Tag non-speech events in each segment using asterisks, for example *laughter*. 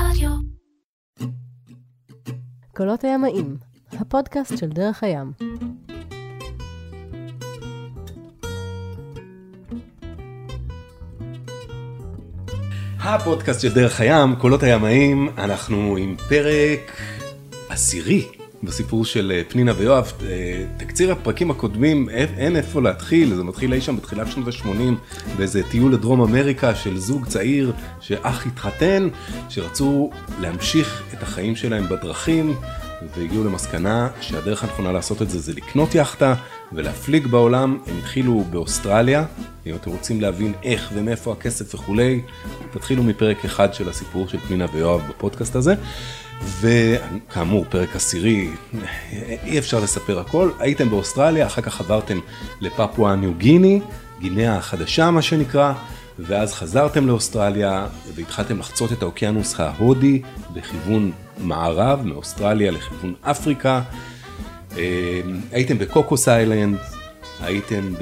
רדיו. קולות הימאים, הפודקאסט של דרך הים. הפודקאסט של דרך הים, קולות הימאים, אנחנו עם פרק עשירי בסיפור של אה, פנינה ויואב. אה, תקציר הפרקים הקודמים, אין- אין איפה להתחיל, זה מתחיל אי שם בתחילת שנות ה-80 באיזה טיול לדרום אמריקה של זוג צעיר שאח התחתן, שרצו להמשיך את החיים שלהם בדרכים. והגיעו למסקנה שהדרך הנכונה לעשות את זה זה לקנות יאכטה ולהפליג בעולם. הם התחילו באוסטרליה, אם אתם רוצים להבין איך ומאיפה הכסף וכולי, תתחילו מפרק אחד של הסיפור של פנינה ויואב בפודקאסט הזה. וכאמור, פרק עשירי, אי אפשר לספר הכל. הייתם באוסטרליה, אחר כך עברתם לפפואה ניו גיני, גינאה החדשה מה שנקרא, ואז חזרתם לאוסטרליה והתחלתם לחצות את האוקיינוס ההודי בכיוון מערב, מאוסטרליה לכיוון אפריקה. אה, הייתם בקוקוס איילנד, הייתם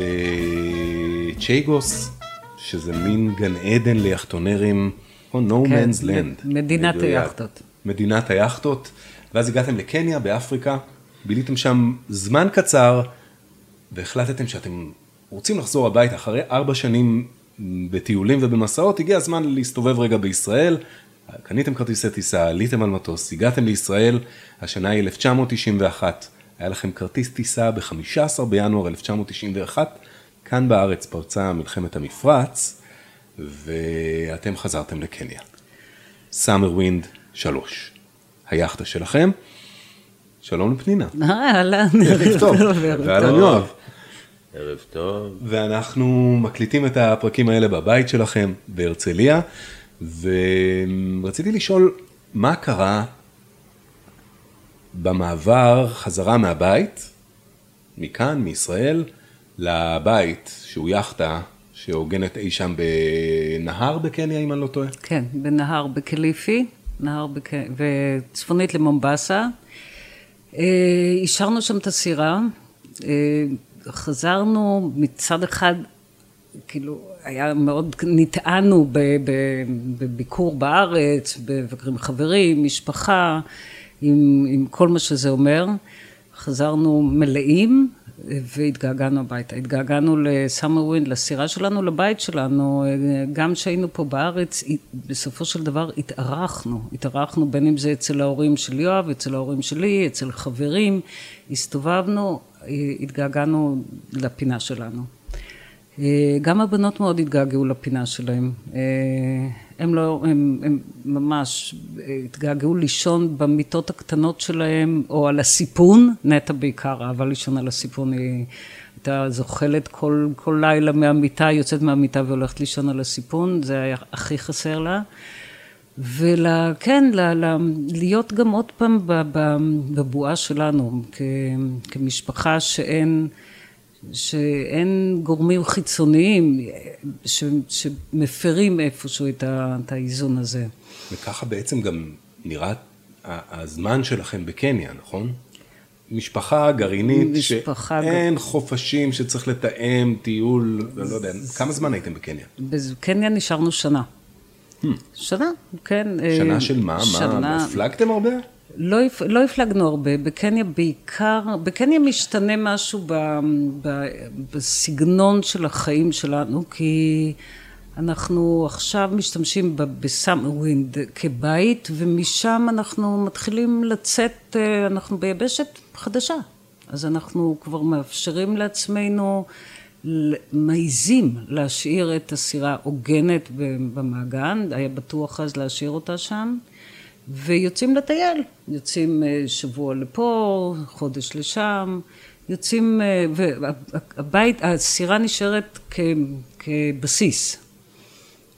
בצ'ייגוס, שזה מין גן עדן ליכטונרים, או כן, man's land. מדינת. היאכטות. מדינת היאכטות, ואז הגעתם לקניה באפריקה, ביליתם שם זמן קצר, והחלטתם שאתם רוצים לחזור הביתה. אחרי ארבע שנים בטיולים ובמסעות, הגיע הזמן להסתובב רגע בישראל, קניתם כרטיסי טיסה, עליתם על מטוס, הגעתם לישראל, השנה היא 1991, היה לכם כרטיס טיסה ב-15 בינואר 1991, כאן בארץ פרצה מלחמת המפרץ, ואתם חזרתם לקניה. סאמר ווינד 3, היאכטה שלכם. שלום לפנינה, אה, אהלן, ערב טוב, ואהלן. יואב. ערב טוב. ואנחנו מקליטים את הפרקים האלה בבית שלכם בהרצליה, ורציתי לשאול מה קרה במעבר חזרה מהבית, מכאן, מישראל, לבית שהוא יאכטה שהוגנת אי שם בנהר בקניה, אם אני לא טועה. כן, בנהר בקליפי, נהר בק... וצפונית למומבסה. אה, אישרנו שם את הסירה, אה, חזרנו מצד אחד, כאילו, היה מאוד, נטענו בביקור בארץ, בבקרים חברים, משפחה, עם, עם כל מה שזה אומר. חזרנו מלאים והתגעגענו הביתה. התגעגענו ל Summer Wind, לסירה שלנו, לבית שלנו. גם כשהיינו פה בארץ, בסופו של דבר התארחנו. התארחנו בין אם זה אצל ההורים של יואב, אצל ההורים שלי, אצל חברים. הסתובבנו, התגעגענו לפינה שלנו. גם הבנות מאוד התגעגעו לפינה שלהם. הם לא, הם, הם ממש התגעגעו לישון במיטות הקטנות שלהם, או על הסיפון, נטע בעיקר אהבה לישון על הסיפון, היא הייתה זוחלת כל, כל לילה מהמיטה, יוצאת מהמיטה והולכת לישון על הסיפון, זה היה הכי חסר לה. וכן, להיות גם עוד פעם בבועה שלנו, כמשפחה שאין... שאין גורמים חיצוניים ש, שמפרים איפשהו את, ה, את האיזון הזה. וככה בעצם גם נראה הזמן שלכם בקניה, נכון? משפחה גרעינית, משפחה שאין גר... חופשים שצריך לתאם, טיול, לא יודע, כמה זמן הייתם בקניה? בקניה נשארנו שנה. Hmm. שנה, כן. שנה של מה? שנה... מה, הפלגתם הרבה? לא, לא הפלגנו הרבה, בקניה בעיקר, בקניה משתנה משהו ב, ב, בסגנון של החיים שלנו, כי אנחנו עכשיו משתמשים ב Summer Wind כבית, ומשם אנחנו מתחילים לצאת, אנחנו ביבשת חדשה. אז אנחנו כבר מאפשרים לעצמנו, מעיזים להשאיר את הסירה הוגנת במעגן, היה בטוח אז להשאיר אותה שם. ויוצאים לטייל, יוצאים שבוע לפה, חודש לשם, יוצאים, והבית, הסירה נשארת כ, כבסיס.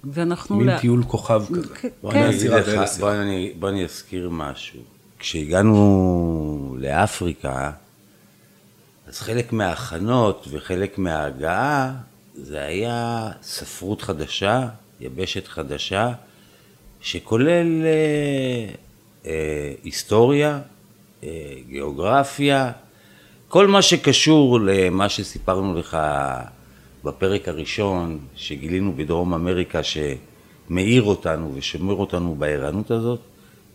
ואנחנו... מין לה... טיול כוכב כזה. כן. בוא אני לך, בוא אני, בוא אני אזכיר משהו. כשהגענו לאפריקה, אז חלק מההכנות וחלק מההגעה, זה היה ספרות חדשה, יבשת חדשה, שכולל אה, אה, היסטוריה, אה, גיאוגרפיה, כל מה שקשור למה שסיפרנו לך בפרק הראשון, שגילינו בדרום אמריקה מאיר אותנו ושומר אותנו בערנות הזאת,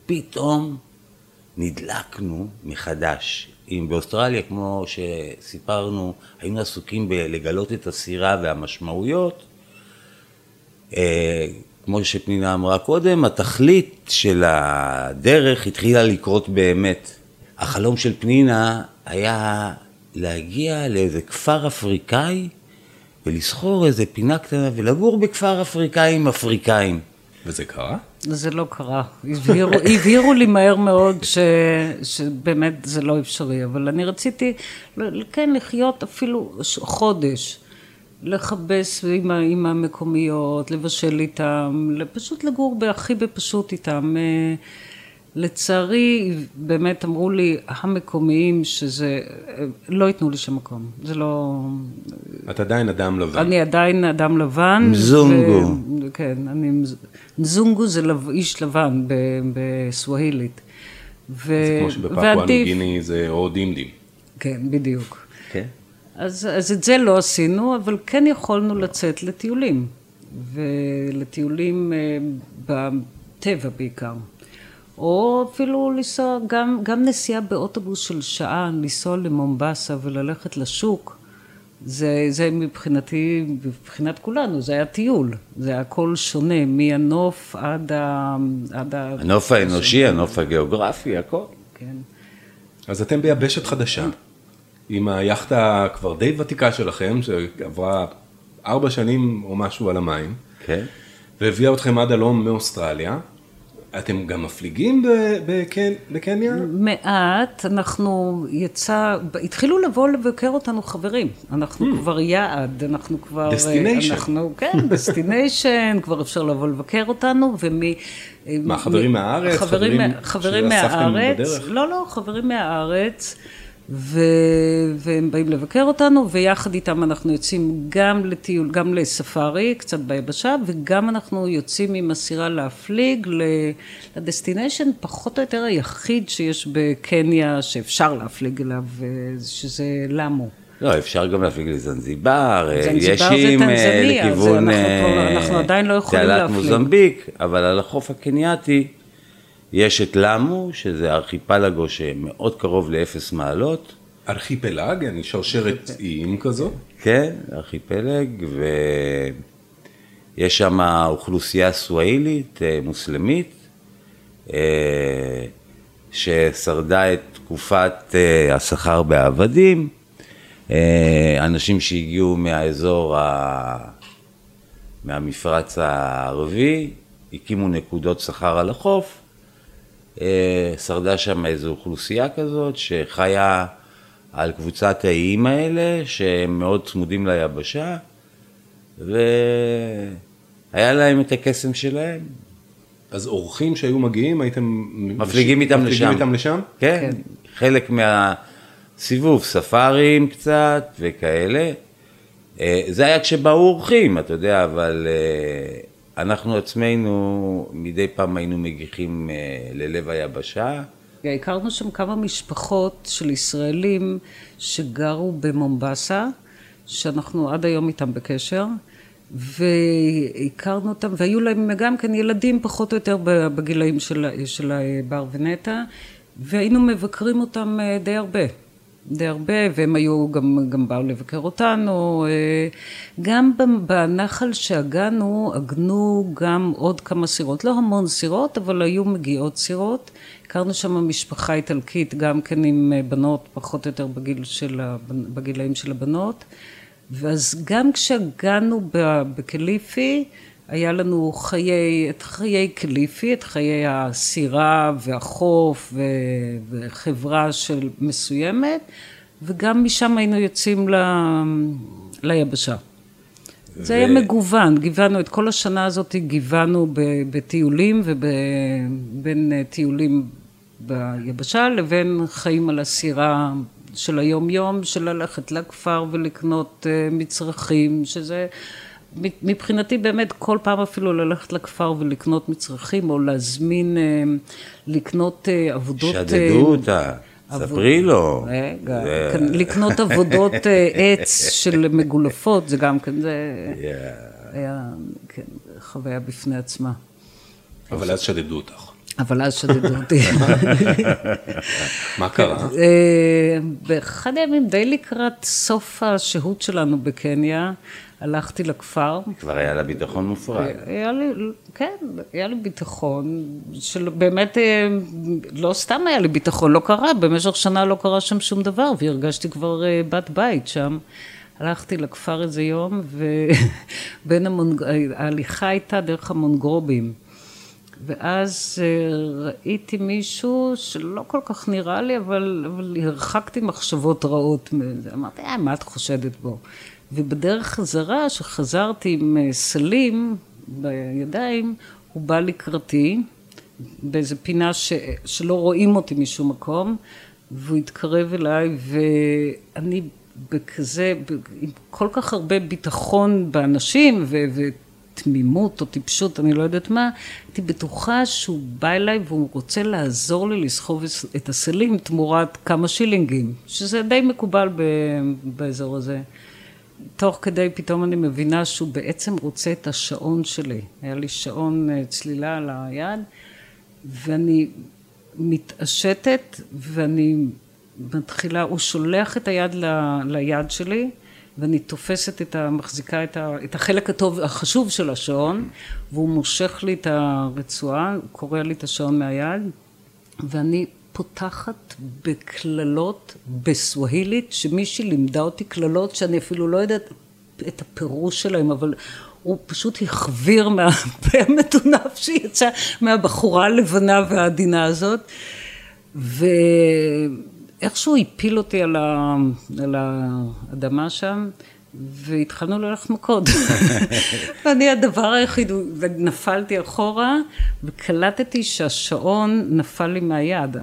פתאום נדלקנו מחדש. אם באוסטרליה, כמו שסיפרנו, היינו עסוקים בלגלות את הסירה והמשמעויות, אה, כמו שפנינה אמרה קודם, התכלית של הדרך התחילה לקרות באמת. החלום של פנינה היה להגיע לאיזה כפר אפריקאי ולסחור איזה פינה קטנה ולגור בכפר אפריקאי עם אפריקאים. וזה קרה? זה לא קרה. הבהירו, *laughs* הבהירו לי מהר מאוד ש, שבאמת זה לא אפשרי, אבל אני רציתי, כן, לחיות אפילו חודש. לכבס עם, עם המקומיות, לבשל איתם, פשוט לגור הכי בפשוט איתם. אה, לצערי, באמת אמרו לי המקומיים שזה, לא ייתנו לי שם מקום, זה לא... את עדיין אדם לבן. אני עדיין אדם לבן. מזונגו. ו... כן, אני... מזונגו זה לב... איש לבן בסווהילית. ו... זה כמו שבפפואה ועדיף... גיני זה או דימדים. כן, בדיוק. כן. אז, אז את זה לא עשינו, אבל כן יכולנו לצאת לטיולים. ולטיולים אה, בטבע בעיקר. או אפילו לנסוע, גם, גם נסיעה באוטובוס של שעה, לנסוע למומבסה וללכת לשוק, זה, זה מבחינתי, מבחינת כולנו, זה היה טיול, זה היה הכל שונה, מהנוף עד ה... עד. הנוף האנושי, הנוף הגיאוגרפי, הכל. כן. אז אתם ביבשת חדשה, עם היאכטה כבר די ותיקה שלכם, שעברה ארבע שנים או משהו על המים, כן. והביאה אתכם עד הלום מאוסטרליה. אתם גם מפליגים בקנ... בקניה? מעט, אנחנו יצא, התחילו לבוא לבקר אותנו חברים, אנחנו hmm. כבר יעד, אנחנו כבר... destination. אנחנו, כן, *laughs* destination, כבר אפשר לבוא לבקר אותנו, ומי... מה, חברים מהארץ? חברים, חברים, חברים מהארץ, לא, לא, חברים מהארץ. ו... והם באים לבקר אותנו, ויחד איתם אנחנו יוצאים גם לטיול, גם לספארי, קצת ביבשה, וגם אנחנו יוצאים עם הסירה להפליג ל destination, פחות או יותר היחיד שיש בקניה שאפשר להפליג אליו, שזה למו. לא, אפשר גם להפליג לזנזיבר, יש עם אה, לכיוון אה, תעלת מוזמביק, אבל על החוף הקנייתי יש את למו, שזה ארכיפלגו שמאוד קרוב לאפס מעלות. ארכיפלג, אני שרשרת איים כזו. כן, ארכיפלג, ויש שם אוכלוסייה סואילית, אה, מוסלמית, אה, ששרדה את תקופת אה, השכר בעבדים, אנשים שהגיעו מהאזור, ה... מהמפרץ הערבי, הקימו נקודות שכר על החוף, אה, שרדה שם איזו אוכלוסייה כזאת שחיה על קבוצת האיים האלה שהם מאוד צמודים ליבשה והיה להם את הקסם שלהם. אז אורחים שהיו מגיעים הייתם מפליגים איתם מפליגים לשם? איתם לשם? כן, כן, חלק מהסיבוב, ספארים קצת וכאלה. אה, זה היה כשבאו אורחים, אתה יודע, אבל אה, אנחנו עצמנו מדי פעם היינו מגיחים אה, ללב היבשה. הכרנו שם כמה משפחות של ישראלים שגרו במומבסה, שאנחנו עד היום איתם בקשר, והכרנו אותם, והיו להם גם כן ילדים פחות או יותר בגילאים של, של בר ונטע, והיינו מבקרים אותם אה, די הרבה. די הרבה, והם היו, גם, גם באו לבקר אותנו. אה, גם בנחל שהגענו, עגנו גם עוד כמה סירות, לא המון סירות, אבל היו מגיעות סירות. הכרנו שם משפחה איטלקית, גם כן עם אה, בנות פחות או יותר בגיל של, בגילאים של הבנות. ואז גם כשהגענו בקליפי, היה לנו חיי, את חיי קליפי, את חיי הסירה והחוף וחברה של מסוימת, וגם משם היינו יוצאים ל, ליבשה. ו... זה היה מגוון, גיוונו את כל השנה הזאת, גיוונו בטיולים ובין טיולים ביבשה לבין חיים על הסירה של היום יום, של ללכת לכפר ולקנות אה, מצרכים, שזה מבחינתי באמת כל פעם אפילו ללכת לכפר ולקנות מצרכים או להזמין, אה, לקנות אה, עבודות. שדדו אותה. ספרי לו. רגע, כאן לקנות עבודות אה, עץ של מגולפות, זה גם כן, זה היה כן, חוויה בפני עצמה. אבל אז שדדו אותך. אבל אז שדדו אותי. מה קרה? אה, באחד הימים, די לקראת סוף השהות שלנו בקניה, הלכתי לכפר. כבר היה לה ביטחון מופרע. היה לי, כן, היה לי ביטחון, של באמת, אה, לא סתם היה לי ביטחון, לא קרה, במשך שנה לא קרה שם שום דבר, והרגשתי כבר אה, בת בית שם. הלכתי לכפר איזה יום, ובין *laughs* המונג... ההליכה הייתה דרך המונגרובים. ואז אה, ראיתי מישהו שלא כל כך נראה לי, אבל, אבל הרחקתי מחשבות רעות מזה. אמרתי, אה, מה את חושדת בו? ובדרך חזרה, שחזרתי עם אה, סלים בידיים, הוא בא לקראתי, באיזה פינה ש, שלא רואים אותי משום מקום, והוא התקרב אליי, ואני בכזה, עם כל כך הרבה ביטחון באנשים, ו... ו תמימות או טיפשות, אני לא יודעת מה, הייתי בטוחה שהוא בא אליי והוא רוצה לעזור לי לסחוב את הסלים תמורת כמה שילינגים, שזה די מקובל באזור הזה. תוך כדי פתאום אני מבינה שהוא בעצם רוצה את השעון שלי. היה לי שעון אה, צלילה על היד, ואני מתעשתת ואני מתחילה, הוא שולח את היד ל, ליד שלי ואני תופסת את ה... מחזיקה את, ה, את החלק הטוב, החשוב של השעון והוא מושך לי את הרצועה, הוא קורע לי את השעון מהיד ואני פותחת בקללות בסווהילית שמישהי לימדה אותי קללות שאני אפילו לא יודעת את הפירוש שלהם אבל הוא פשוט החוויר מהפה *laughs* המטונף שיצא מהבחורה הלבנה והעדינה הזאת ואיכשהו הפיל אותי על, ה... על האדמה שם והתחלנו ללכת מכות. *laughs* ואני הדבר היחיד, נפלתי אחורה וקלטתי שהשעון נפל לי מהיד,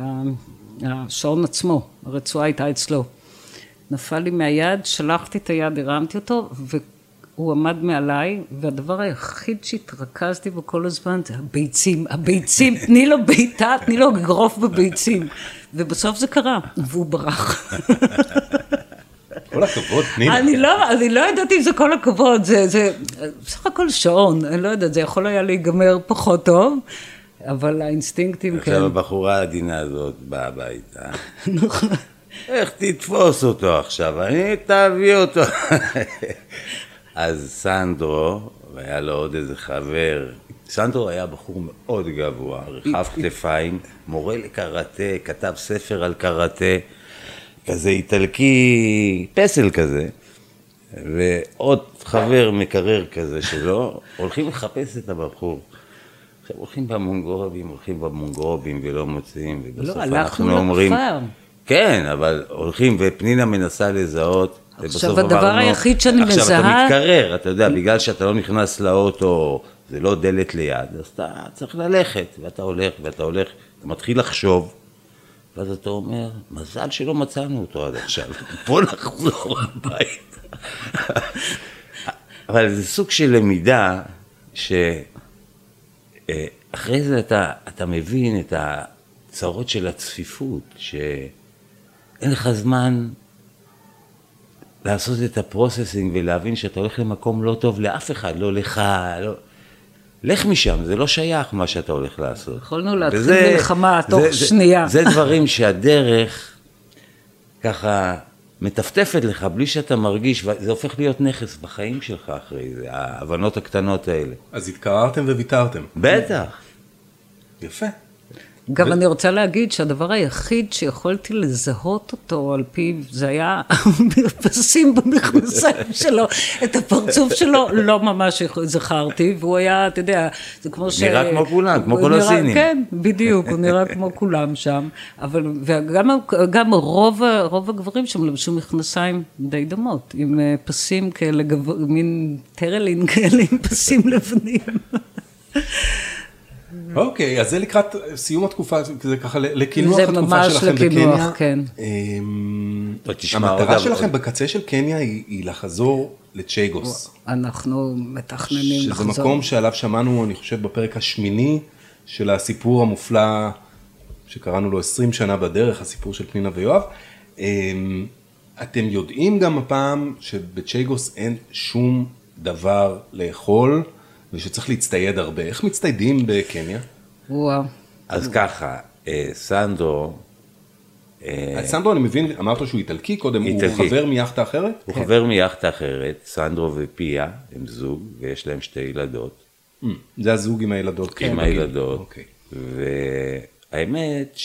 השעון עצמו, הרצועה הייתה אצלו. נפל לי מהיד, שלחתי את היד, הרמתי אותו, והוא עמד מעליי, והדבר היחיד שהתרכזתי בו כל הזמן זה הביצים, הביצים, *laughs* תני לו בעיטה, תני לו אגרוף בביצים. ובסוף זה קרה, והוא ברח. כל הכבוד, פנינה. אני לא, אני לא יודעת אם זה כל הכבוד, זה, זה בסך הכל שעון, אני לא יודעת, זה יכול היה להיגמר פחות טוב, אבל האינסטינקטים כן. עכשיו הבחורה העדינה הזאת באה הביתה. *laughs* נכון. איך תתפוס אותו עכשיו? אני תביא אותו. אז סנדרו, והיה לו עוד איזה חבר, סנדרו היה בחור מאוד גבוה, רחב כתפיים, מורה לקראטה, כתב ספר על קראטה, כזה איטלקי, פסל כזה, ועוד חבר מקרר כזה שלו, הולכים לחפש את הבחור. עכשיו הולכים במונגרובים, הולכים במונגרובים ולא מוצאים, ובסוף לא, אנחנו הלכנו אומרים... לכפר. כן, אבל הולכים, ופנינה מנסה לזהות. עכשיו, הדבר היחיד שאני עכשיו מזהה- אתה מתקרר, אתה יודע, בגלל שאתה לא נכנס לאוטו, זה לא דלת ליד, אז אתה צריך ללכת, ואתה הולך, ואתה הולך, אתה מתחיל לחשוב, ואז אתה אומר, מזל שלא מצאנו אותו עד עכשיו, *laughs* בוא נחזור הביתה. אבל זה סוג של למידה, שאחרי זה אתה, אתה מבין את הצרות של הצפיפות, שאין לך זמן לעשות את הפרוססינג ולהבין שאתה הולך למקום לא טוב לאף אחד, לא לך, לא... לך משם, זה לא שייך מה שאתה הולך לעשות. יכולנו להתחיל וזה- מלחמה תוך זה- זה- שנייה. זה דברים שהדרך ככה מטפטפת לך בלי שאתה מרגיש, וזה הופך להיות נכס בחיים שלך אחרי זה, ההבנות הקטנות האלה. אז התקררתם וויתרתם. בטח. יפה. גם אני רוצה להגיד שהדבר היחיד שיכולתי לזהות אותו על פיו, זה היה המרפסים במכנסיים שלו. את הפרצוף שלו לא ממש זכרתי, והוא היה, אתה יודע, זה כמו ש... נראה כמו כולם, כמו כל נראה- הסינים. כן, בדיוק, הוא נראה כמו כולם שם. אבל, וגם גם רוב, רוב הגברים שם לבשו מכנסיים די דומות, עם אה, פסים כאלה, גב- מין טרלין כאלה עם פסים לבנים. אוקיי, אז זה לקראת סיום התקופה, זה ככה לקינוח זה התקופה ממש שלכם לקינוח, בקניה. כן. אמ, לא, תשמע, המטרה עוד- שלכם בקצה של קניה היא לחזור לצ'ייגוס, אנחנו מתכננים שזה לחזור. מקום שעליו שמענו, אני חושב, בפרק השמיני של הסיפור המופלא שקראנו לו 20 שנה בדרך, הסיפור של פנינה ויואב. אמ, אתם יודעים גם הפעם שבצ'ייגוס אין שום דבר לאכול ושצריך להצטייד הרבה. איך מצטיידים בקניה? וואו. אז ככה, אה, סנדרו, אז סנדרו, אני מבין, אמרת שהוא איטלקי קודם, הוא איטלקי. חבר מיאכטה אחרת? הוא חבר מיאכטה אחרת, סנדרו ופיה, הם זוג, ויש להם שתי ילדות. אמ, זה הזוג עם הילדות. עם כן, הילדות. אוקיי. והאמת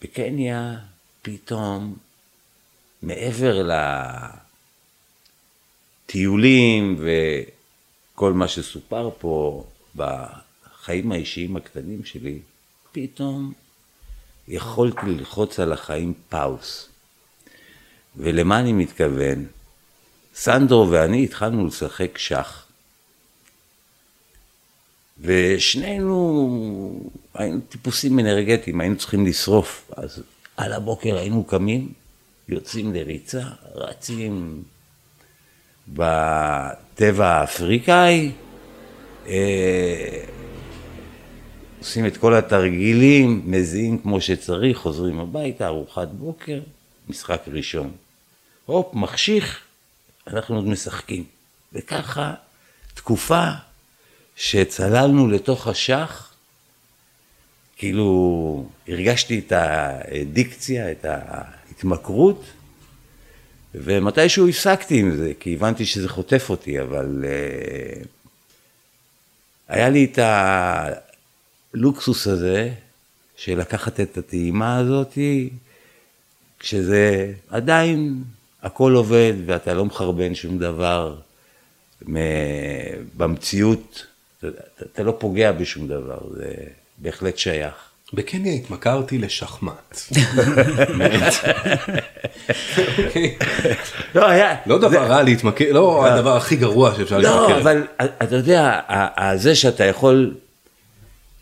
שבקניה פתאום, מעבר לטיולים וכל מה שסופר פה בחיים האישיים הקטנים שלי, פתאום יכולתי ללחוץ על החיים פאוס. ולמה אני מתכוון? סנדרו ואני התחלנו לשחק שח. ושנינו היינו טיפוסים אנרגטיים, היינו צריכים לשרוף. אז על הבוקר היינו קמים, יוצאים לריצה, רצים בטבע האפריקאי, אה, עושים את כל התרגילים, מזיעים כמו שצריך, חוזרים הביתה, ארוחת בוקר, משחק ראשון. הופ, מחשיך, אנחנו עוד משחקים. וככה, תקופה שצללנו לתוך השח, כאילו הרגשתי את הדיקציה, את ההתמכרות, ומתישהו הפסקתי עם זה, כי הבנתי שזה חוטף אותי, אבל uh, היה לי את הלוקסוס הזה של לקחת את הטעימה הזאת, כשזה עדיין הכל עובד ואתה לא מחרבן שום דבר במציאות, אתה לא פוגע בשום דבר, זה בהחלט שייך. בקניה התמכרתי לשחמט. אוקיי. *laughs* לא, היה... לא דבר רע להתמכר, לא הדבר הכי גרוע שאפשר להתמכר. לא, אבל אתה יודע, זה שאתה יכול,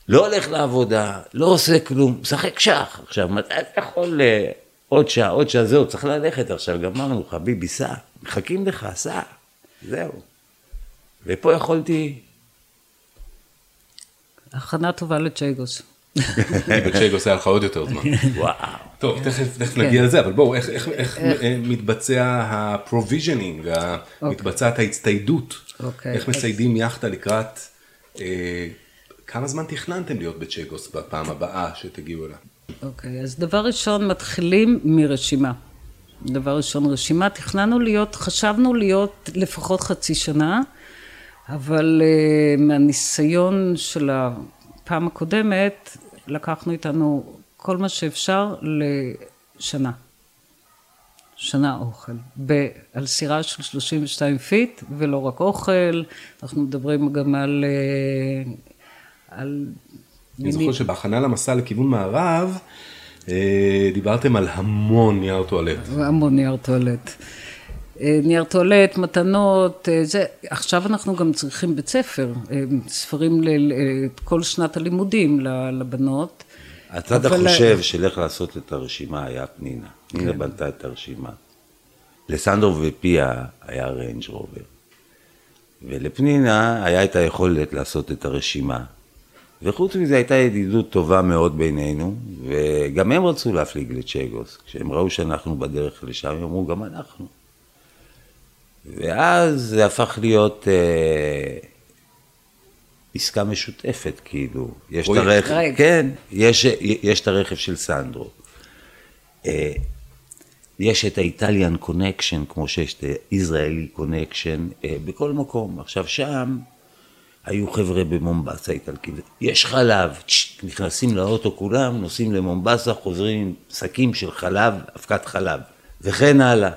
לא הולך לעבודה, לא עושה כלום, משחק שח. עכשיו, מתי אתה יכול אה, עוד שעה, עוד שעה, זהו, צריך ללכת עכשיו, גמרנו, חביבי, סע, מחכים לך, סע, זהו. ופה יכולתי, הכנה טובה לצ'ייגוס. בצ'ייגוס היה לך עוד יותר זמן. וואו. טוב, תכף נגיע לזה, אבל בואו, איך- איך איך, אה, מתבצע ה-provisioning, ה- מתבצעת ההצטיידות? אוקיי. איך מסיידים יאכטה לקראת, אה, כמה זמן תכננתם להיות בצ'ייגוס בפעם הבאה שתגיעו אליה? אוקיי, אז דבר ראשון, מתחילים מרשימה. דבר ראשון, רשימה. תכננו להיות, חשבנו להיות לפחות חצי שנה, אבל uh, מהניסיון של הפעם הקודמת, לקחנו איתנו כל מה שאפשר לשנה. שנה אוכל. ב, על סירה של 32 פיט, ולא רק אוכל, אנחנו מדברים גם על... אה, על אני זוכר שבהכנה למסע לכיוון מערב, אה, דיברתם על המון נייר טואלט. המון נייר טואלט. אה, נייר טואלט, מתנות, אה, זה, עכשיו אנחנו גם צריכים בית ספר, אה, ספרים לכל שנת הלימודים לבנות. הצד החושב של איך לעשות את הרשימה היה פנינה. פנינה כן. בנתה את הרשימה. לסנדרו ופיה היה ריינג' רובר. ולפנינה היה את היכולת לעשות את הרשימה. וחוץ מזה הייתה ידידות טובה מאוד בינינו, וגם הם רצו להפליג לצ'גוס. כשהם ראו שאנחנו בדרך לשם, הם אמרו, גם אנחנו. ואז זה הפך להיות אה, עסקה משותפת, כאילו. יש את. הרכב. כן, יש, יש את הרכב של סנדרו. אה, יש את ה Italian connection, כמו שיש את הישראלי connection, אה, בכל מקום. עכשיו שם היו חבר'ה במומבסה איטלקים, יש חלב, צ'ט, נכנסים לאוטו כולם, נוסעים למומבסה, חוזרים עם שקים של חלב, אבקת חלב, וכן הלאה.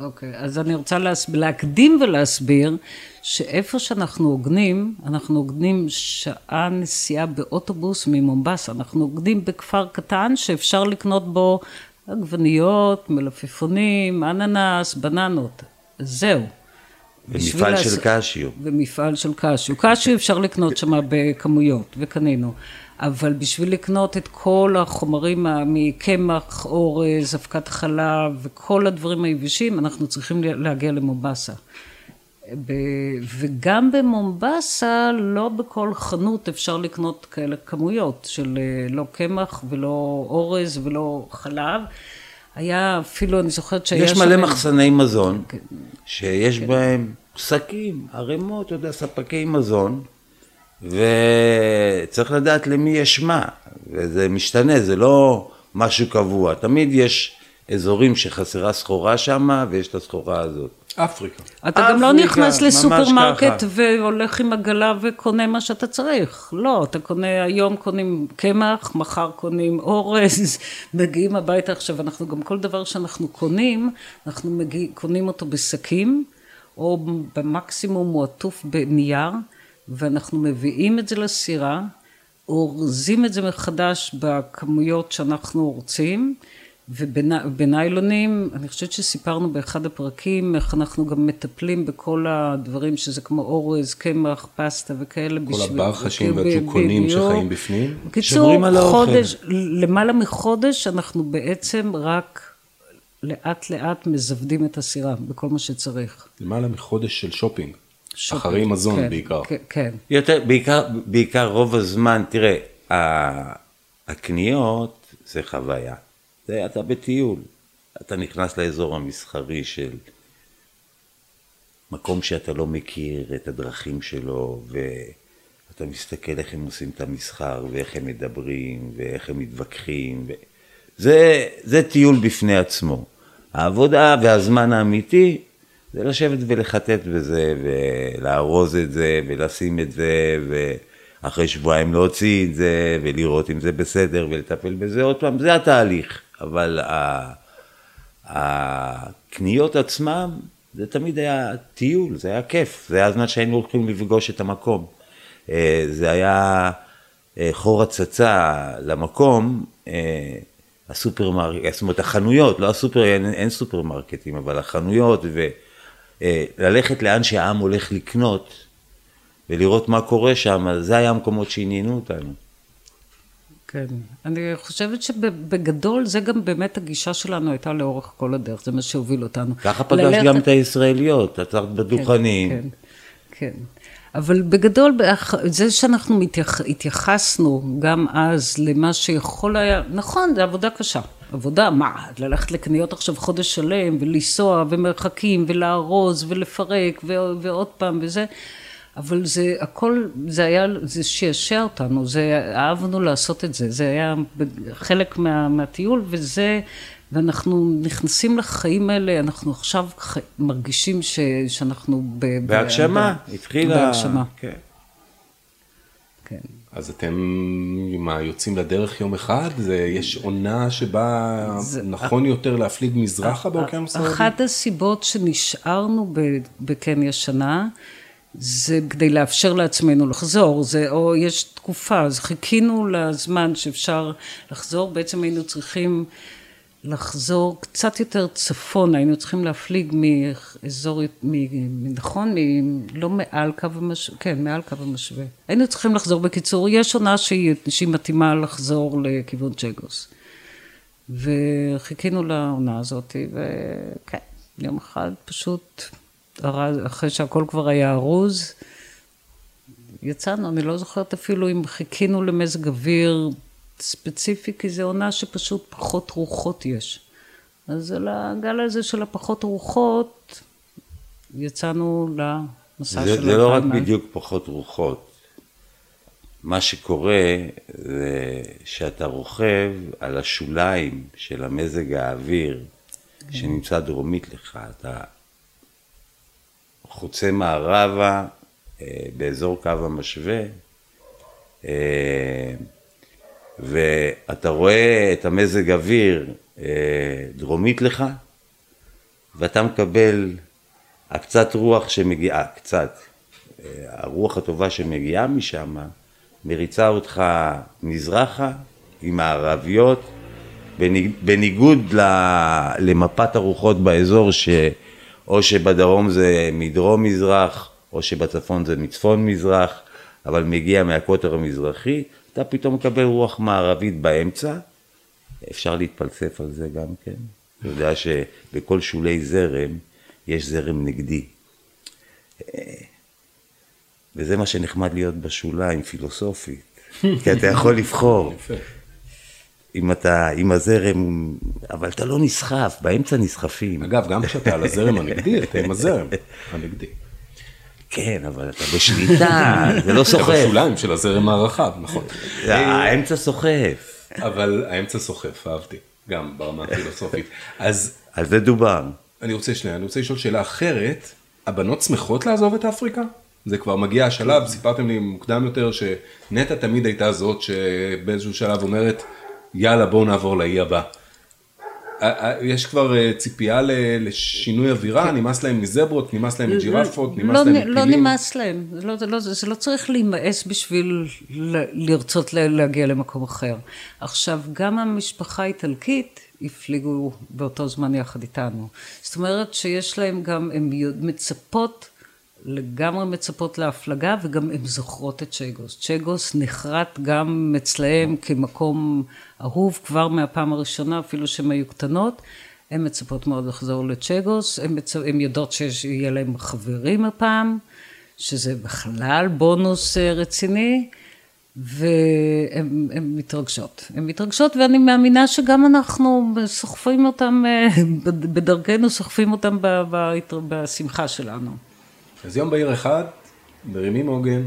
אוקיי, אז אני רוצה להס... להקדים ולהסביר שאיפה שאנחנו הוגנים, אנחנו הוגנים שעה נסיעה באוטובוס ממומבסה. אנחנו הוגנים בכפר קטן שאפשר לקנות בו עגבניות, מלפפונים, אננס, בננות. זהו. ומפעל לעש- של קשיו. ומפעל של קשיו. קשיו אפשר לקנות שם בכמויות, וקנינו. אבל בשביל לקנות את כל החומרים מקמח, אורז, אבקת חלב וכל הדברים היבשים, אנחנו צריכים להגיע למובסה. ב- וגם במומבסה, לא בכל חנות אפשר לקנות כאלה כמויות של אה, לא קמח ולא אורז ולא חלב. היה אפילו, אני זוכרת שהיה יש שם... מלא מחסני מזון, כן. שיש בהם שקים, ערימות, אתה יודע, ספקי מזון, וצריך לדעת למי יש מה, וזה משתנה, זה לא משהו קבוע. תמיד יש אזורים שחסרה סחורה שם, ויש את הסחורה הזאת. אפריקה. אתה גם לא אפריקה, נכנס לסופרמרקט. והולך עם עגלה וקונה מה שאתה צריך. לא, אתה קונה, היום קונים קמח, מחר קונים אורז, *laughs* מגיעים הביתה עכשיו, אנחנו גם כל דבר שאנחנו קונים, אנחנו מגיע, קונים אותו בשקים, או במקסימום הוא עטוף בנייר, ואנחנו מביאים את זה לסירה, אורזים את זה מחדש בכמויות שאנחנו רוצים, ובניילונים, אני חושבת שסיפרנו באחד הפרקים איך אנחנו גם מטפלים בכל הדברים שזה כמו אורז, קמח, פסטה וכאלה. כל בשביל- הברחשים ב- והג'וקונים. שחיים בפנים. בקיצור. חודש, למעלה מחודש אנחנו בעצם רק לאט לאט מזוודים את הסירה בכל מה שצריך. למעלה מחודש של שופינג. שופינג, אחרי מזון כן, בעיקר. כן, כן. יותר, בעיקר, בעיקר רוב הזמן, תראה, ה- הקניות זה חוויה. זה אתה בטיול. אתה נכנס לאזור המסחרי של מקום שאתה לא מכיר את הדרכים שלו, ואתה מסתכל איך הם עושים את המסחר, ואיך הם מדברים, ואיך הם מתווכחים. ו... זה, זה טיול בפני עצמו. העבודה והזמן האמיתי זה לשבת ולחטט בזה, ולארוז את זה, ולשים את זה, ואחרי שבועיים להוציא את זה, ולראות אם זה בסדר, ולטפל בזה עוד פעם, זה התהליך. אבל הקניות עצמם, זה תמיד היה טיול, זה היה כיף, זה היה הזמן שהיינו הולכים לפגוש את המקום. אה, זה היה אה, חור הצצה למקום, אה, הסופרמרקט, זאת אומרת החנויות, לא הסופר, אין, אין סופרמרקטים, אבל החנויות, וללכת לאן שהעם הולך לקנות, ולראות מה קורה שם, זה היה המקומות שעניינו אותנו. כן, אני חושבת שבגדול זה גם באמת הגישה שלנו הייתה לאורך כל הדרך, זה מה שהוביל אותנו. ככה פגש ללכת- גם את הישראליות, עצרת בדוכנים. כן, כן. אבל בגדול, זה שאנחנו מתייח, התייחסנו גם אז למה שיכול היה, נכון, זה עבודה קשה. עבודה, מה, ללכת לקניות עכשיו חודש שלם, ולנסוע, ומרחקים, ולארוז, ולפרק, ו- ועוד פעם, וזה, אבל זה הכל, זה היה, זה שעשע אותנו, זה, אהבנו לעשות את זה, זה היה חלק מה, מהטיול, וזה, ואנחנו נכנסים לחיים האלה, אנחנו עכשיו ח- מרגישים ש, שאנחנו ב, בהגשמה, ב- התחילה... בהגשמה, כן. כן. אז אתם מה, יוצאים לדרך יום אחד? זה, יש עונה שבה זה- נכון יותר להפליג מזרחה באוקיינוס ההודי? אחת הסיבות שנשארנו ב- בקניה שנה, זה כדי לאפשר לעצמנו לחזור, זה, או יש תקופה, אז חיכינו לזמן שאפשר לחזור, בעצם היינו צריכים לחזור קצת יותר צפון, היינו צריכים להפליג מאזור, נכון, לא מעל קו המשווה, כן, מעל קו המשווה. היינו צריכים לחזור, בקיצור, יש עונה שהיא, שהיא מתאימה לחזור לכיוון צ'גוס. וחיכינו לעונה הזאת, וכן, יום אחד פשוט, אחרי שהכל כבר היה ארוז, יצאנו, אני לא זוכרת אפילו אם חיכינו למזג אוויר ספציפי, כי זו עונה שפשוט פחות רוחות יש. אז על הגל הזה של הפחות רוחות, יצאנו למסע זה, של זה לא רק. בדיוק פחות רוחות. מה שקורה זה שאתה רוכב על השוליים של המזג האוויר שנמצא דרומית לך. אתה חוצה מערבה אה, באזור קו המשווה, אה, ואתה רואה את המזג אוויר אה, דרומית לך, ואתה מקבל הקצת רוח שמגיעה, קצת, אה, הרוח הטובה שמגיעה משם, מריצה אותך מזרחה עם מערביות, בניג- בניגוד למפת הרוחות באזור, שאו שבדרום זה מדרום-מזרח, או שבצפון זה מצפון-מזרח, אבל מגיע מהקוטר המזרחי, אתה פתאום מקבל רוח מערבית באמצע, אפשר להתפלסף על זה גם כן. אתה יודע שבכל שולי זרם יש זרם נגדי. וזה מה שנחמד להיות בשוליים, פילוסופית. *laughs* כי אתה יכול לבחור. אם אתה עם הזרם, אבל אתה לא נסחף, באמצע נסחפים. אגב, גם כשאתה על הזרם הנגדי, אתה עם הזרם הנגדי. כן, אבל אתה בשליטה, *laughs* זה לא אתה סוחף. בשוליים של הזרם הרחב, נכון. האמצע סוחף. אבל האמצע סוחף, אהבתי, גם ברמה הפילוסופית. אז על זה דובר. אני רוצה שנייה, אני רוצה לשאול שאלה אחרת. הבנות שמחות לעזוב את אפריקה? זה כבר מגיע השלב, סיפרתם לי מוקדם יותר שנטע תמיד הייתה זאת שבאיזשהו שלב אומרת, יאללה בואו נעבור לאי הבא. ה- ה- יש כבר אה, ציפייה לשינוי אווירה, נמאס להם מזברות, נמאס להם מג'ירפות, נמאס לא, להם נ- לא מפילים. נמאס להם, זה לא, זה, לא, זה לא צריך להימאס בשביל ל- לרצות ל- להגיע למקום אחר. עכשיו, גם המשפחה האיטלקית הפליגו באותו זמן יחד איתנו. זאת אומרת שיש להם גם, הן מצפות, לגמרי מצפות להפלגה, וגם הן זוכרות את צ'גוס. צ'גוס נחרט גם אצלהם כמקום אהוב כבר מהפעם הראשונה, אפילו שהן היו קטנות. הן מצפות מאוד לחזור לצ'גוס, הן מצ... יודעות שיהיה להם חברים הפעם, שזה בכלל בונוס אה, רציני, והן הן מתרגשות. הן מתרגשות, ואני מאמינה שגם אנחנו סוחפים אותם, אה, בדרכנו סוחפים אותם בשמחה שלנו. אז יום בהיר אחד, מרימים עוגן,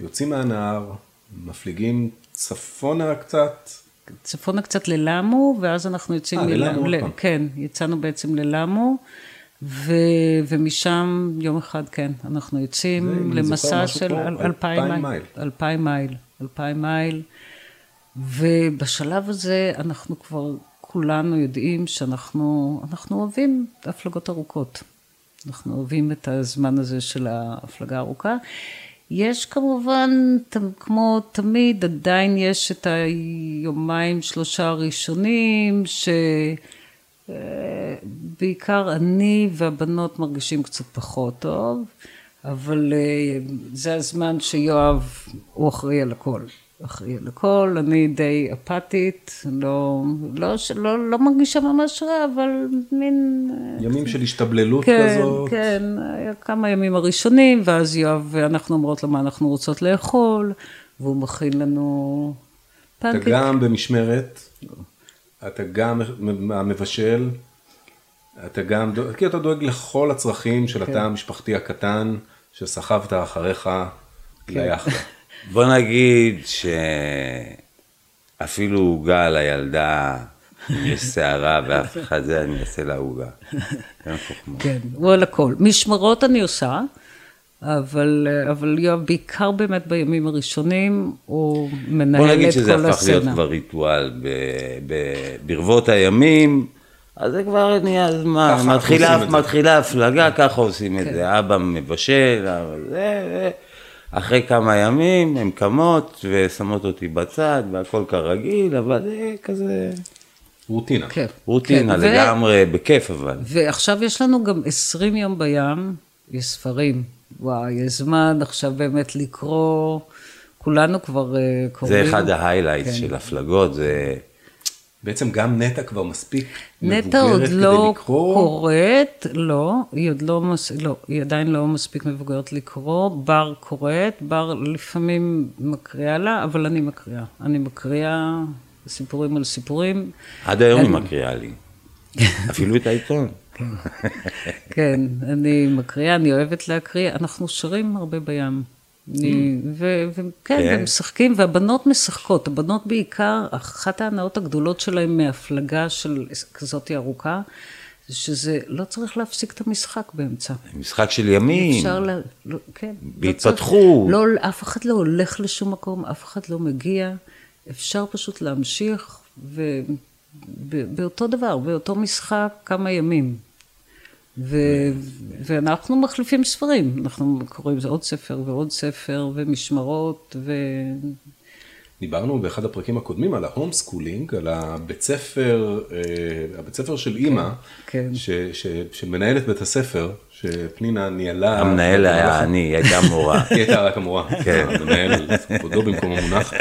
יוצאים מהנהר, מפליגים צפונה קצת, צפונה קצת ללמו, ואז אנחנו יוצאים... אה, ללמו עוד ל- פעם. כן, יצאנו בעצם ללמו, ו... ומשם יום אחד, כן, אנחנו יוצאים למסע של אלפיים מייל. אלפיים מייל. אלפיים מייל. ובשלב הזה אנחנו כבר כולנו יודעים שאנחנו אנחנו אוהבים הפלגות ארוכות. אנחנו אוהבים את הזמן הזה של ההפלגה הארוכה. יש כמובן, כמו תמיד, עדיין יש את היומיים שלושה הראשונים, שבעיקר אני והבנות מרגישים קצת פחות טוב, אבל אה, זה הזמן שיואב, הוא אחראי על הכל. אחראי על הכל, אני די אפתית, לא, לא, לא, לא מרגישה ממש רע, אבל מין... אה, ימים של השתבללות כן, כזאת. כן, היה כמה ימים הראשונים, ואז יואב ואנחנו אומרות לו מה אנחנו רוצות לאכול, והוא מכין לנו אתה פנקק. גם במשמרת, אתה גם המבשל, אתה גם, כי אתה דואג לכל הצרכים של כן. התא המשפחתי הקטן שסחבת אחריך כן. ליחדה. *laughs* בוא נגיד שאפילו עוגה לילדה, יש שערה ואף אחד זה, אני אעשה לה עוגה. כן, הוא על הכל. משמרות אני עושה, אבל, אבל יואב, בעיקר באמת בימים הראשונים, הוא בוא מנהל נגיד את שזה כל הפך להיות הסצנה. כבר ריטואל ב- ב- ברבות הימים, אז זה כבר נהיה זמן, מתחילה, הפלגה, ככה עושים את. זה, אבא מבשל, זה, אחרי כמה ימים הן קמות ושמות אותי בצד והכל כרגיל, אבל זה כזה רוטינה. כן, רוטינה כן, ו- לגמרי, בכיף אבל. ועכשיו יש לנו גם 20 יום בים, יש ספרים. וואי, יש זמן עכשיו באמת לקרוא, כולנו כבר אה, קוראים. זה אחד ההיילייטס כן. של הפלגות, זה... בעצם גם נטע כבר מספיק נטע עוד מבוגרת כדי לא לקרוא. קוראת, לא, היא עוד לא, מס, לא, היא עדיין לא מספיק מבוגרת לקרוא, בר קוראת, בר לפעמים מקריאה לה, אבל אני מקריאה. אני מקריאה סיפורים על סיפורים. עד היום היא אני- מקריאה לי. *laughs* אפילו את העיתון. כן, אני מקריאה, אני אוהבת להקריא, אנחנו שרים הרבה בים. ו- וכן, כן. ומשחקים, והבנות משחקות. הבנות בעיקר, אחת ההנאות הגדולות שלהן מהפלגה של כזאת ארוכה, זה שזה לא צריך להפסיק את המשחק באמצע. משחק של ימים. אפשר ל... לא, כן. לא בהתפתחות. צריך- לא, אף אחד לא הולך לשום מקום, אף אחד לא מגיע. אפשר פשוט להמשיך, ובאותו דבר, באותו משחק, כמה ימים. ו... ואנחנו מחליפים ספרים, אנחנו קוראים לזה עוד ספר ועוד ספר, ומשמרות, ו... דיברנו באחד הפרקים הקודמים על ה home schooling, על הבית ספר, אה, הבית ספר של אימא, כן. ש- ש- שמנהלת בית הספר, שפנינה ניהלה. המנהל היה אני, היא הייתה מורה. היא הייתה רק המורה, כן. המנהל, כבודו במקום המונח.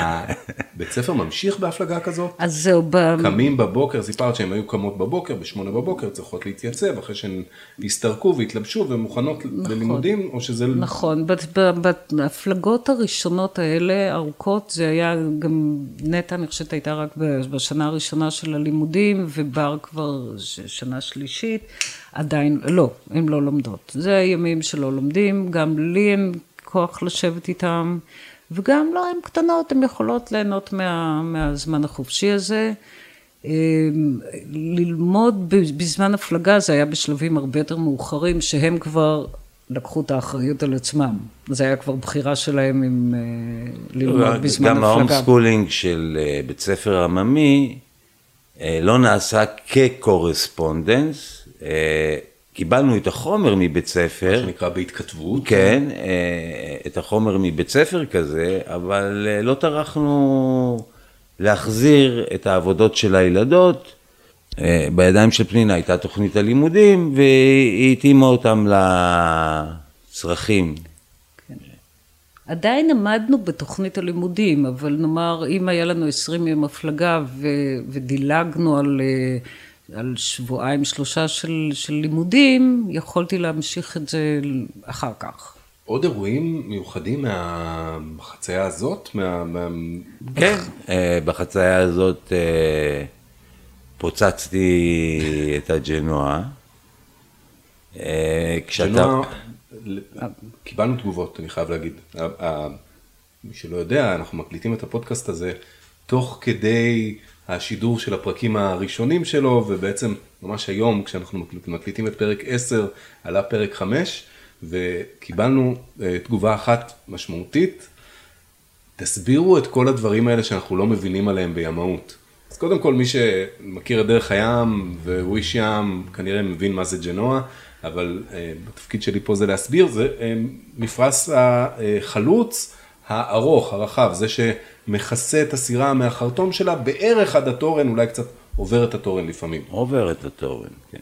ה- *laughs* בית ספר ממשיך בהפלגה כזאת? אז זהו, ב... קמים בבוקר, סיפרת שהן היו קמות בבוקר, בשמונה בבוקר, צריכות להתייצב אחרי שהן הסתרקו והתלבשו ומוכנות ללימודים, או שזה... נכון, בהפלגות הראשונות האלה, ארוכות, זה היה גם, נטע אני חושבת הייתה רק בשנה הראשונה של הלימודים, ובר כבר שנה שלישית, עדיין, לא, הן לא לומדות. זה הימים שלא לומדים, גם לי אין כוח לשבת איתם, וגם לא, הן קטנות, הן יכולות ליהנות מה, מהזמן החופשי הזה. אה, ללמוד בזמן הפלגה זה היה בשלבים הרבה יותר מאוחרים, שהם כבר לקחו את האחריות על עצמם. זה היה כבר בחירה שלהם אם אה, ללמוד בזמן גם ה home הפלגה. schooling של אה, בית ספר עממי אה, לא נעשה כ correspondence, קיבלנו את החומר מבית ספר, שנקרא בהתכתבות. כן, אה, את החומר מבית ספר כזה, אבל אה, לא טרחנו להחזיר את העבודות של הילדות. אה, בידיים של פנינה הייתה תוכנית הלימודים, והיא התאימה אותם לצרכים. עדיין עמדנו בתוכנית הלימודים, אבל נאמר, אם היה לנו 20 יום הפלגה ו- ודילגנו על, על שבועיים, שלושה של, של לימודים, יכולתי להמשיך את זה אחר כך. עוד אירועים מיוחדים מהחצייה הזאת? מה... מה... כן, אה, בחצייה הזאת אה, פוצצתי את הג'נואה. אה, כשאתה... קיבלנו תגובות, אני חייב להגיד. ה- ה- מי שלא יודע, אנחנו מקליטים את הפודקאסט הזה תוך כדי השידור של הפרקים הראשונים שלו, ובעצם ממש היום, כשאנחנו מקליט- מקליטים את פרק 10, עלה פרק 5, וקיבלנו אה, תגובה אחת משמעותית. תסבירו את כל הדברים האלה שאנחנו לא מבינים עליהם בימאות. אז קודם כל, מי שמכיר את דרך הים והוא איש ים, כנראה מבין מה זה ג'נואה, אבל אה, התפקיד שלי פה זה להסביר, זה אה, מפרש החלוץ הארוך, הרחב, זה שמכסה את הסירה מהחרטום שלה בערך עד התורן, אולי קצת עובר את התורן לפעמים. עובר את התורן, כן.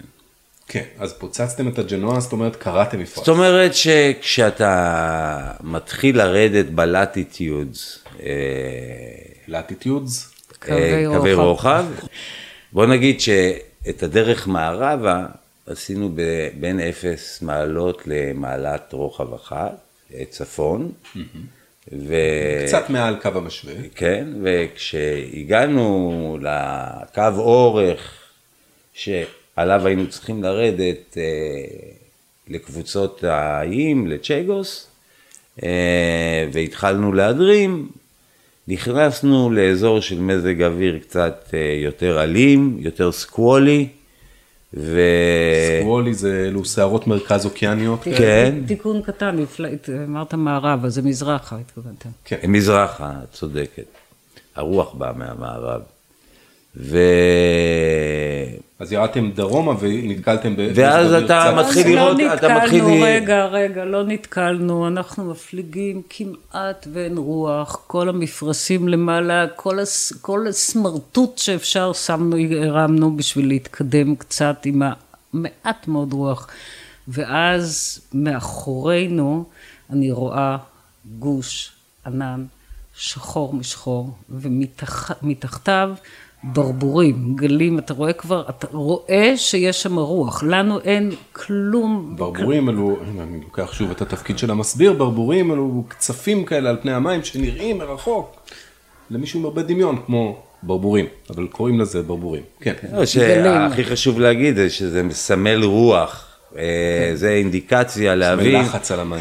כן, אז פוצצתם את הג'נואה, זאת אומרת, קראתם מפרש. זאת אומרת שכשאתה מתחיל לרדת בלטיטיודס, אה, לאטיטיודס, קווי אה, קווי רוחב. בוא נגיד שאת הדרך מערבה עשינו בין אפס מעלות למעלת רוחב אחת, אה, צפון, ו... קצת מעל קו המשווה. כן, וכשהגענו לקו אורך שעליו היינו צריכים לרדת אה, לקבוצות האיים, לצ'גוס, אה, והתחלנו להדרים, נכנסנו לאזור של מזג אוויר קצת אה, יותר אלים, יותר סקוולי, ו... סקוולי זה אלו שערות מרכז אוקייניות. כן. תיקון קטן, אמרת מערב, אז זה מזרחה התכוונת. כן. מזרחה, את צודקת. הרוח באה מהמערב. ו... אז ירדתם דרומה ונתקלתם ב... ואז אתה מתחיל אז לראות, לא אתה מתחיל נתקלנו, ל- רגע, רגע, לא נתקלנו, אנחנו מפליגים כמעט ואין רוח, כל המפרשים למעלה, כל, הס, כל הסמרטוט שאפשר שמנו, הרמנו בשביל להתקדם קצת עם המעט מאוד רוח. ואז מאחורינו אני רואה גוש ענן שחור משחור, ומתחתיו ברבורים, גלים, אתה רואה כבר, אתה רואה שיש שם רוח, לנו אין כלום. ברבורים אלו, הנה אני לוקח שוב את התפקיד של המסביר, ברבורים אלו קצפים כאלה על פני המים שנראים מרחוק למישהו עם הרבה דמיון, כמו ברבורים, אבל קוראים לזה ברבורים. כן. לא, שהכי חשוב להגיד זה שזה מסמל רוח. אה, זה אינדיקציה להבין.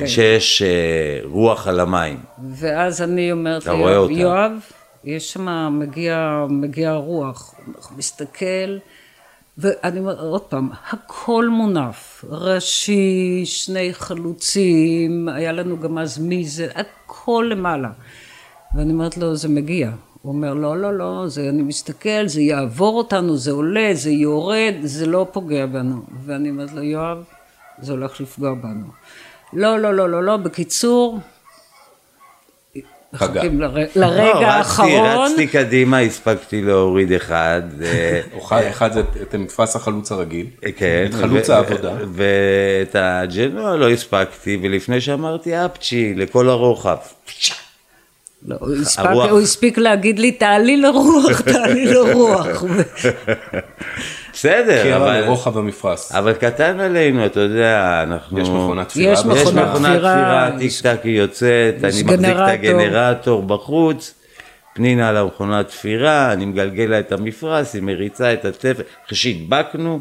שיש אה, רוח על המים. ואז אני אומרת ליואב, יש שם, מגיע, מגיע רוח, הוא מסתכל, ואני אומרת, עוד פעם, הכל מונף, ראשי, שני חלוצים, היה לנו גם אז מי זה, הכל למעלה. ואני אומרת לו, זה מגיע. הוא אומר, לא, לא, לא, זה, אני מסתכל, זה יעבור אותנו, זה עולה, זה יורד, זה לא פוגע בנו. ואני אומרת לו, יואב, זה הולך לפגוע בנו. לא, לא, לא, לא, לא, בקיצור, חגה. מחכים לר- לא, לרגע רצתי- האחרון. רצתי קדימה, הספקתי להוריד אחד. אה, אחד זה את המפרש החלוץ הרגיל, כן. את חלוץ העבודה. ואת הג'נוע לא הספקתי, ולפני שאמרתי אפצ'י לכל הרוחב. לא, הוא הספק- הרוח. הוא הספיק להגיד לי, תעלי לרוח, *laughs* תעלי לרוח. *laughs* בסדר, קרע אבל... לרוחב המפרש. אבל קטן עלינו, אתה יודע, אנחנו... יש מכונת תפירה. יש מכונת תפירה, טיק טק היא יוצאת, אני מחזיק את גנרטור. הגנרטור בחוץ, פנינה על המכונת תפירה, אני מגלגל לה את המפרש, היא מריצה את התפר, אחרי שהדבקנו,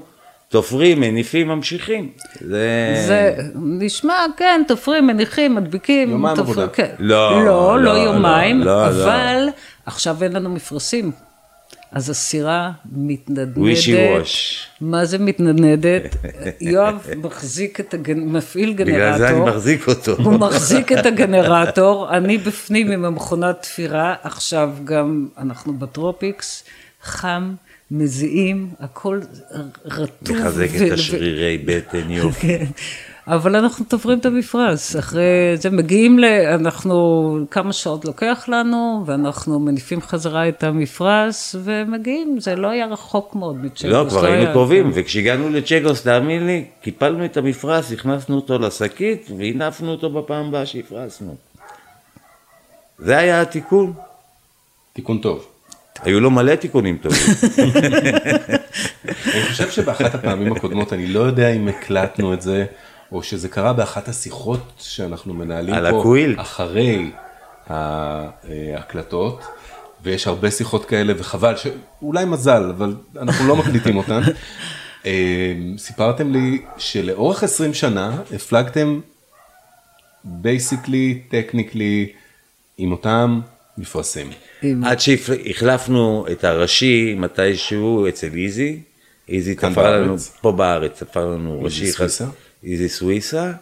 תופרים, מניפים, ממשיכים. זה... זה נשמע, כן, תופרים, מניחים, מדביקים. יומיים תופרים, עבודה. כן. לא, לא, לא לא, יומיים, לא, לא. אבל עכשיו אין לנו מפרשים. אז הסירה מתנדנדת. מה זה מתנדנדת? *laughs* יואב מחזיק את הגנ... מפעיל גנרטור. בגלל זה אני מחזיק אותו. הוא מחזיק את הגנרטור, אני בפנים עם המכונת תפירה, עכשיו גם אנחנו בטרופיקס, חם, מזיעים, הכל רטוב. מחזק ו- את השרירי בטן יופי. כן. אבל אנחנו תופרים את המפרש, אחרי זה מגיעים ל... אנחנו, כמה שעות לוקח לנו, ואנחנו מניפים חזרה את המפרש, ומגיעים, זה לא היה רחוק מאוד מצ'קוס. לא, כבר היינו היה- קרובים, וכשהגענו לצ'קוס, תאמין לי, קיפלנו את המפרש, הכנסנו אותו לשקית, והנפנו אותו בפעם הבאה שהפרסנו. זה היה התיקון. תיקון טוב. היו לו מלא תיקונים טובים. *laughs* אני חושב שבאחת הפעמים הקודמות, אני לא יודע אם הקלטנו את זה, או שזה קרה באחת השיחות שאנחנו מנהלים פה, הקוויל. אחרי ההקלטות, ויש הרבה שיחות כאלה, וחבל, אולי מזל, אבל אנחנו לא מקליטים אותן. *laughs* אה, סיפרתם לי שלאורך 20 שנה הפלגתם basically, technically, עם אותם מפרסים. עם- עד שהחלפנו את הראשי מתישהו אצל איזי, איזי תפר לנו? פה בארץ, תפר לנו ראשי, סוויסה? איזי סוויסה,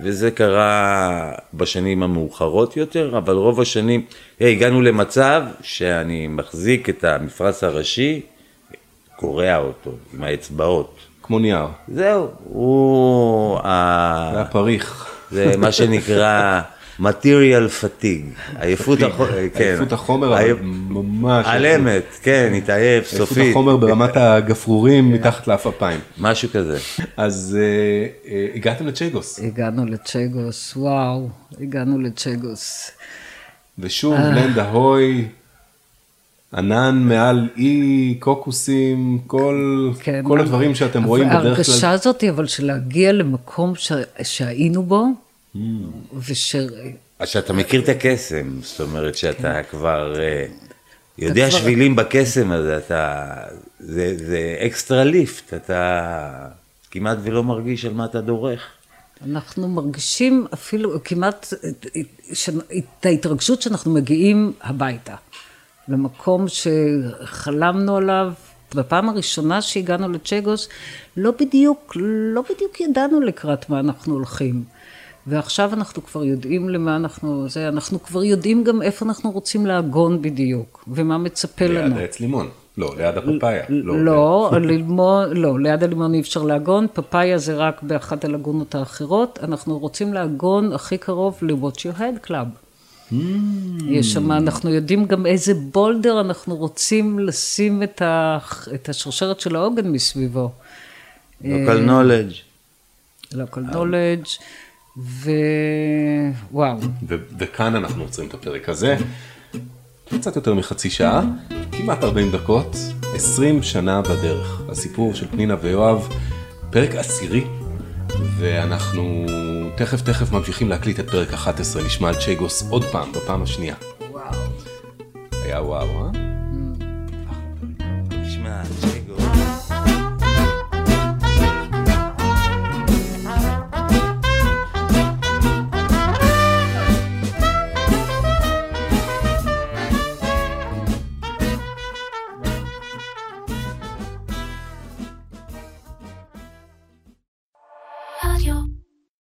וזה קרה בשנים המאוחרות יותר, אבל רוב השנים, hey, הגענו למצב שאני מחזיק את המפרש הראשי, קורע אותו עם האצבעות. כמו נייר, זהו, הוא... זה היה פריך. זה מה שנקרא *laughs* material fatigue, עייפות החומר, כן. עייפות החומר, אבל ממש... על אמת, כן, התעייף עייפות סופית, החומר ברמת הגפרורים מתחת לעפעפיים. משהו כזה. אז אה, אה, הגעתם לצ'גוס, הגענו לצ'גוס, וואו, הגענו לצ'גוס. ושוב לנד ההוי, ענן מעל אי, קוקוסים, כל, כן. כל הדברים שאתם רואים בדרך כלל. ההרגשה הזאת, אבל של להגיע למקום ש... שהיינו בו, וש... אז שאתה מכיר את הקסם, זאת אומרת שאתה כבר אה, יודע כן. כבר- שבילים בקסם הזה, אתה, זה, זה אקסטרה ליפט, אתה כמעט ולא מרגיש על מה אתה דורך. אנחנו מרגישים אפילו כמעט את ההתרגשות שאנחנו מגיעים הביתה, למקום שחלמנו עליו. בפעם הראשונה שהגענו לצ'גוס, לא בדיוק, לא בדיוק ידענו לקראת מה אנחנו הולכים. ועכשיו אנחנו כבר יודעים למה אנחנו, זה, אנחנו כבר יודעים גם איפה אנחנו רוצים לעגון בדיוק, ומה מצפה לנו. ליד העץ לימון, לא, ליד הפפאיה. לא, *laughs* לימון, לא, ליד הלימון אי אפשר לעגון, פפאיה זה רק באחת הלגונות האחרות, אנחנו רוצים לעגון הכי קרוב ל-What You Had Club. יש שם, אנחנו יודעים גם איזה בולדר אנחנו רוצים לשים את, ה, את השרשרת של העוגן מסביבו. local knowledge. local knowledge, ווואו, וכאן אנחנו עוצרים את הפרק הזה. קצת יותר מחצי שעה, כמעט 40 דקות, 20 שנה בדרך. הסיפור של פנינה ויואב, פרק עשירי, ואנחנו תכף תכף ממשיכים להקליט את פרק 11, נשמע על צ'ייגוס עוד פעם, בפעם השנייה. וואו. היה וואו, אה? תשמע,